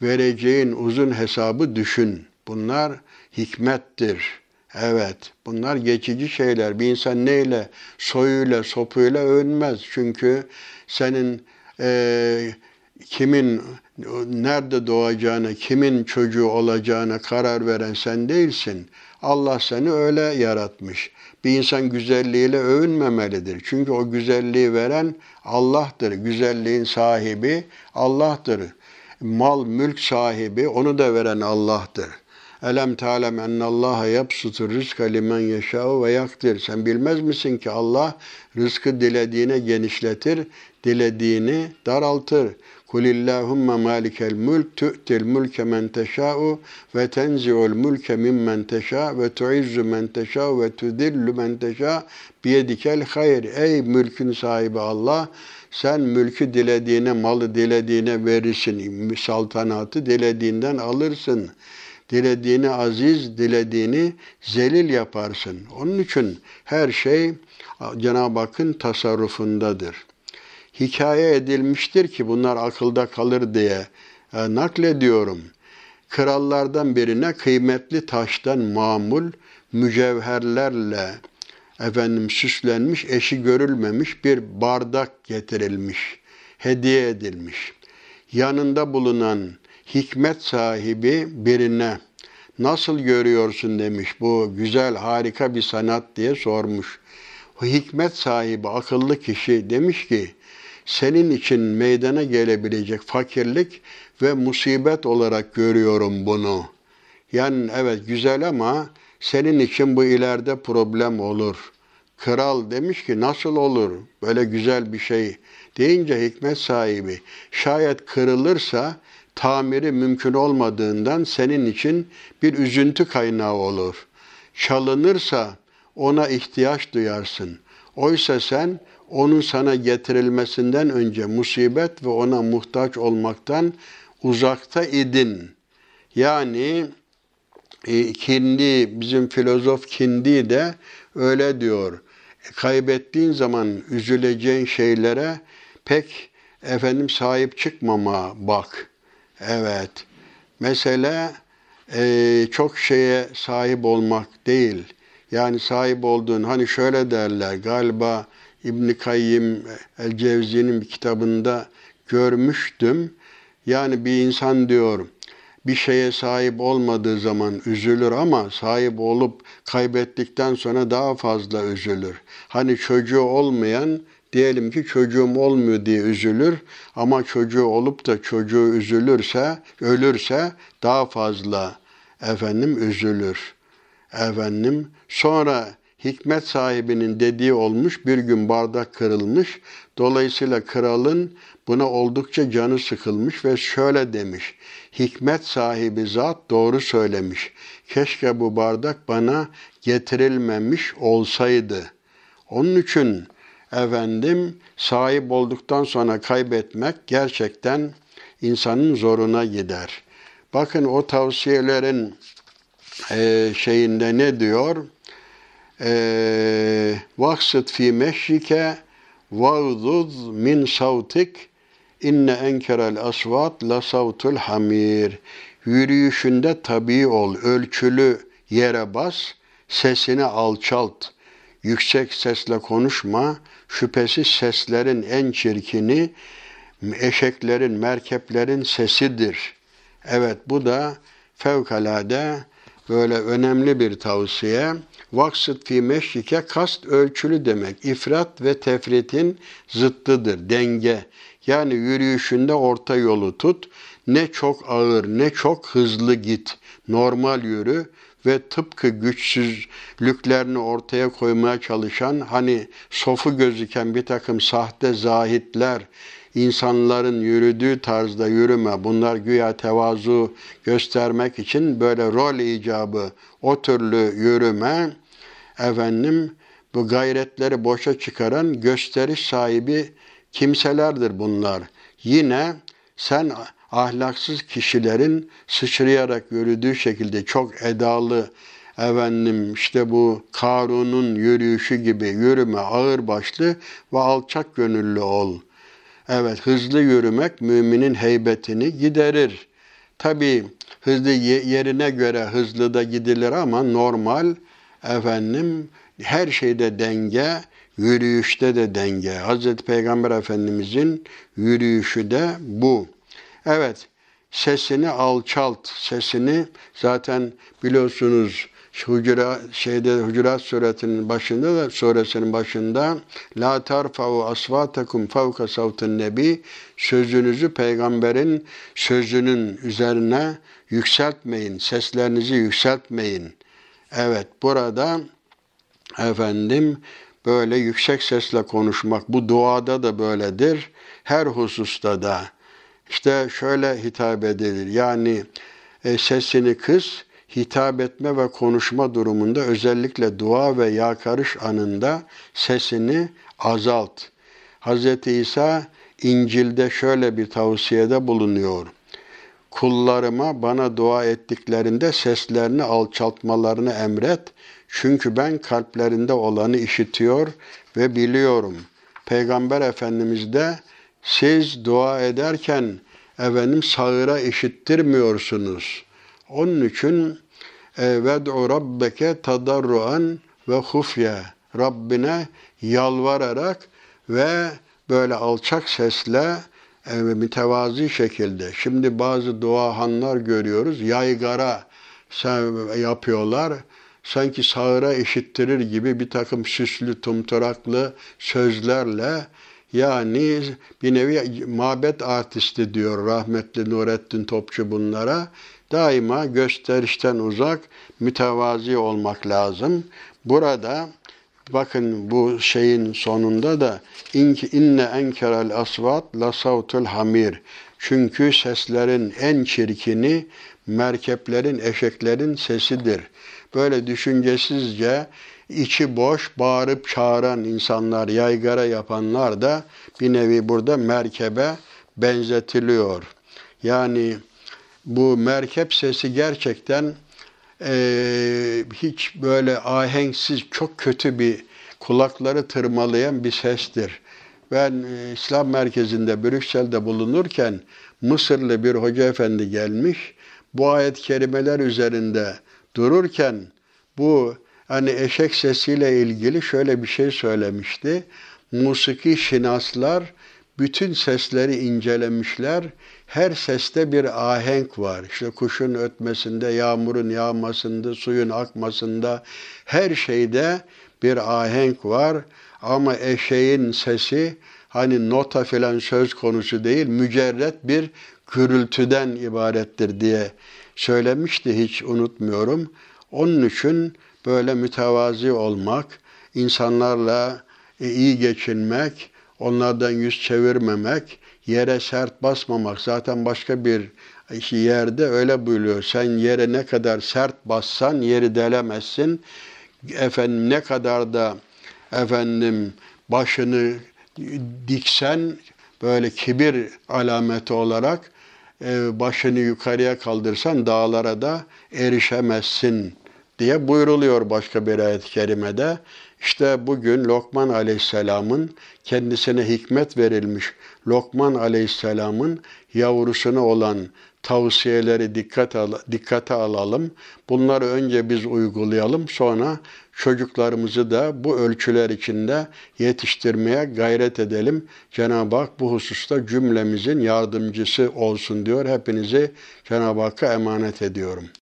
vereceğin uzun hesabı düşün. Bunlar hikmettir. Evet, bunlar geçici şeyler. Bir insan neyle, soyuyla, sopuyla övünmez. Çünkü senin e, kimin nerede doğacağını, kimin çocuğu olacağına karar veren sen değilsin. Allah seni öyle yaratmış. Bir insan güzelliğiyle övünmemelidir. Çünkü o güzelliği veren Allah'tır. Güzelliğin sahibi Allah'tır. Mal, mülk sahibi onu da veren Allah'tır. Elem ta'lem ennallaha yapsutur rizka limen yeşâ'u ve yaktir. Sen bilmez misin ki Allah rızkı dilediğine genişletir, dilediğini daraltır. Kulillahumma malikel mulk tu'til mulke men teşâ'u ve tenzi'ul mulke mimmen teşâ ve tu'izzu men teşâ ve tudillu men teşâ biyedikel hayr. Ey mülkün sahibi Allah sen mülkü dilediğine, malı dilediğine verirsin. Saltanatı dilediğinden alırsın. Dilediğini aziz, dilediğini zelil yaparsın. Onun için her şey Cenab-ı Hakk'ın tasarrufundadır. Hikaye edilmiştir ki bunlar akılda kalır diye e, naklediyorum. Krallardan birine kıymetli taştan mamul mücevherlerle efendim süslenmiş, eşi görülmemiş bir bardak getirilmiş, hediye edilmiş. Yanında bulunan hikmet sahibi birine nasıl görüyorsun demiş. Bu güzel, harika bir sanat diye sormuş. O hikmet sahibi, akıllı kişi demiş ki, senin için meydana gelebilecek fakirlik ve musibet olarak görüyorum bunu. Yani evet güzel ama senin için bu ileride problem olur. Kral demiş ki nasıl olur böyle güzel bir şey deyince hikmet sahibi şayet kırılırsa tamiri mümkün olmadığından senin için bir üzüntü kaynağı olur. Çalınırsa ona ihtiyaç duyarsın. Oysa sen onun sana getirilmesinden önce musibet ve ona muhtaç olmaktan uzakta idin. Yani e, Kindi, bizim filozof Kindi de öyle diyor. Kaybettiğin zaman üzüleceğin şeylere pek efendim sahip çıkmama bak. Evet. Mesele e, çok şeye sahip olmak değil. Yani sahip olduğun hani şöyle derler galiba İbn Kayyim el Cevzi'nin bir kitabında görmüştüm. Yani bir insan diyor bir şeye sahip olmadığı zaman üzülür ama sahip olup kaybettikten sonra daha fazla üzülür. Hani çocuğu olmayan diyelim ki çocuğum olmuyor diye üzülür ama çocuğu olup da çocuğu üzülürse, ölürse daha fazla efendim üzülür. Efendim sonra hikmet sahibinin dediği olmuş, bir gün bardak kırılmış. Dolayısıyla kralın buna oldukça canı sıkılmış ve şöyle demiş. Hikmet sahibi zat doğru söylemiş. Keşke bu bardak bana getirilmemiş olsaydı. Onun için efendim sahip olduktan sonra kaybetmek gerçekten insanın zoruna gider. Bakın o tavsiyelerin e, şeyinde ne diyor? Vaksit fi meşrike vagdud min savtik inne enkerel asvat la savtul hamir. Yürüyüşünde tabi ol, ölçülü yere bas, sesini alçalt. Yüksek sesle konuşma, şüphesiz seslerin en çirkini eşeklerin, merkeplerin sesidir. Evet bu da fevkalade böyle önemli bir tavsiye. Vaksıt fi meşrike kast ölçülü demek. İfrat ve tefritin zıttıdır. Denge. Yani yürüyüşünde orta yolu tut. Ne çok ağır ne çok hızlı git. Normal yürü ve tıpkı güçsüzlüklerini ortaya koymaya çalışan hani sofu gözüken bir takım sahte zahitler insanların yürüdüğü tarzda yürüme, bunlar güya tevazu göstermek için böyle rol icabı, o türlü yürüme, efendim bu gayretleri boşa çıkaran gösteriş sahibi kimselerdir bunlar. Yine sen ahlaksız kişilerin sıçrayarak yürüdüğü şekilde çok edalı efendim işte bu Karun'un yürüyüşü gibi yürüme ağır başlı ve alçak gönüllü ol. Evet hızlı yürümek müminin heybetini giderir. Tabi hızlı yerine göre hızlı da gidilir ama normal efendim her şeyde denge, yürüyüşte de denge. Hazreti Peygamber Efendimizin yürüyüşü de bu. Evet, sesini alçalt, sesini zaten biliyorsunuz Hucurat şeyde Hucurat suresinin başında da suresinin başında la tarfa'u asvatakum fawqa savtin nebi sözünüzü peygamberin sözünün üzerine yükseltmeyin. Seslerinizi yükseltmeyin. Evet burada efendim böyle yüksek sesle konuşmak bu duada da böyledir. Her hususta da işte şöyle hitap edilir. Yani e, sesini kıs, hitap etme ve konuşma durumunda özellikle dua ve yakarış anında sesini azalt. Hz. İsa İncil'de şöyle bir tavsiyede bulunuyor. Kullarıma bana dua ettiklerinde seslerini alçaltmalarını emret. Çünkü ben kalplerinde olanı işitiyor ve biliyorum. Peygamber Efendimiz de siz dua ederken efendim sağıra işittirmiyorsunuz. Onun için ved'u rabbeke tadarruan ve hufye. Rabbine yalvararak ve böyle alçak sesle e, mütevazi şekilde. Şimdi bazı duahanlar görüyoruz. Yaygara yapıyorlar. Sanki sağıra işittirir gibi bir takım süslü, tumturaklı sözlerle yani bir nevi mabet artisti diyor rahmetli Nurettin Topçu bunlara. Daima gösterişten uzak, mütevazi olmak lazım. Burada bakın bu şeyin sonunda da inne enkerel asvat la savtul hamir. Çünkü seslerin en çirkini merkeplerin, eşeklerin sesidir. Böyle düşüncesizce içi boş bağırıp çağıran insanlar, yaygara yapanlar da bir nevi burada merkebe benzetiliyor. Yani bu merkep sesi gerçekten e, hiç böyle ahenksiz, çok kötü bir kulakları tırmalayan bir sestir. Ben e, İslam merkezinde Brüksel'de bulunurken Mısırlı bir hoca efendi gelmiş. Bu ayet kelimeler üzerinde dururken bu hani eşek sesiyle ilgili şöyle bir şey söylemişti. Musiki şinaslar bütün sesleri incelemişler. Her seste bir ahenk var. İşte kuşun ötmesinde, yağmurun yağmasında, suyun akmasında her şeyde bir ahenk var. Ama eşeğin sesi hani nota filan söz konusu değil, mücerret bir gürültüden ibarettir diye söylemişti hiç unutmuyorum. Onun için böyle mütevazi olmak, insanlarla iyi geçinmek, onlardan yüz çevirmemek, yere sert basmamak. Zaten başka bir yerde öyle buyuruyor. Sen yere ne kadar sert bassan yeri delemezsin. Efendim ne kadar da efendim başını diksen böyle kibir alameti olarak e, başını yukarıya kaldırsan dağlara da erişemezsin diye buyruluyor başka bir ayet-i kerimede. İşte bugün Lokman Aleyhisselam'ın kendisine hikmet verilmiş Lokman Aleyhisselam'ın yavrusuna olan tavsiyeleri dikkat al, dikkate alalım. Bunları önce biz uygulayalım. Sonra çocuklarımızı da bu ölçüler içinde yetiştirmeye gayret edelim. Cenab-ı Hak bu hususta cümlemizin yardımcısı olsun diyor. Hepinizi Cenab-ı Hakk'a emanet ediyorum.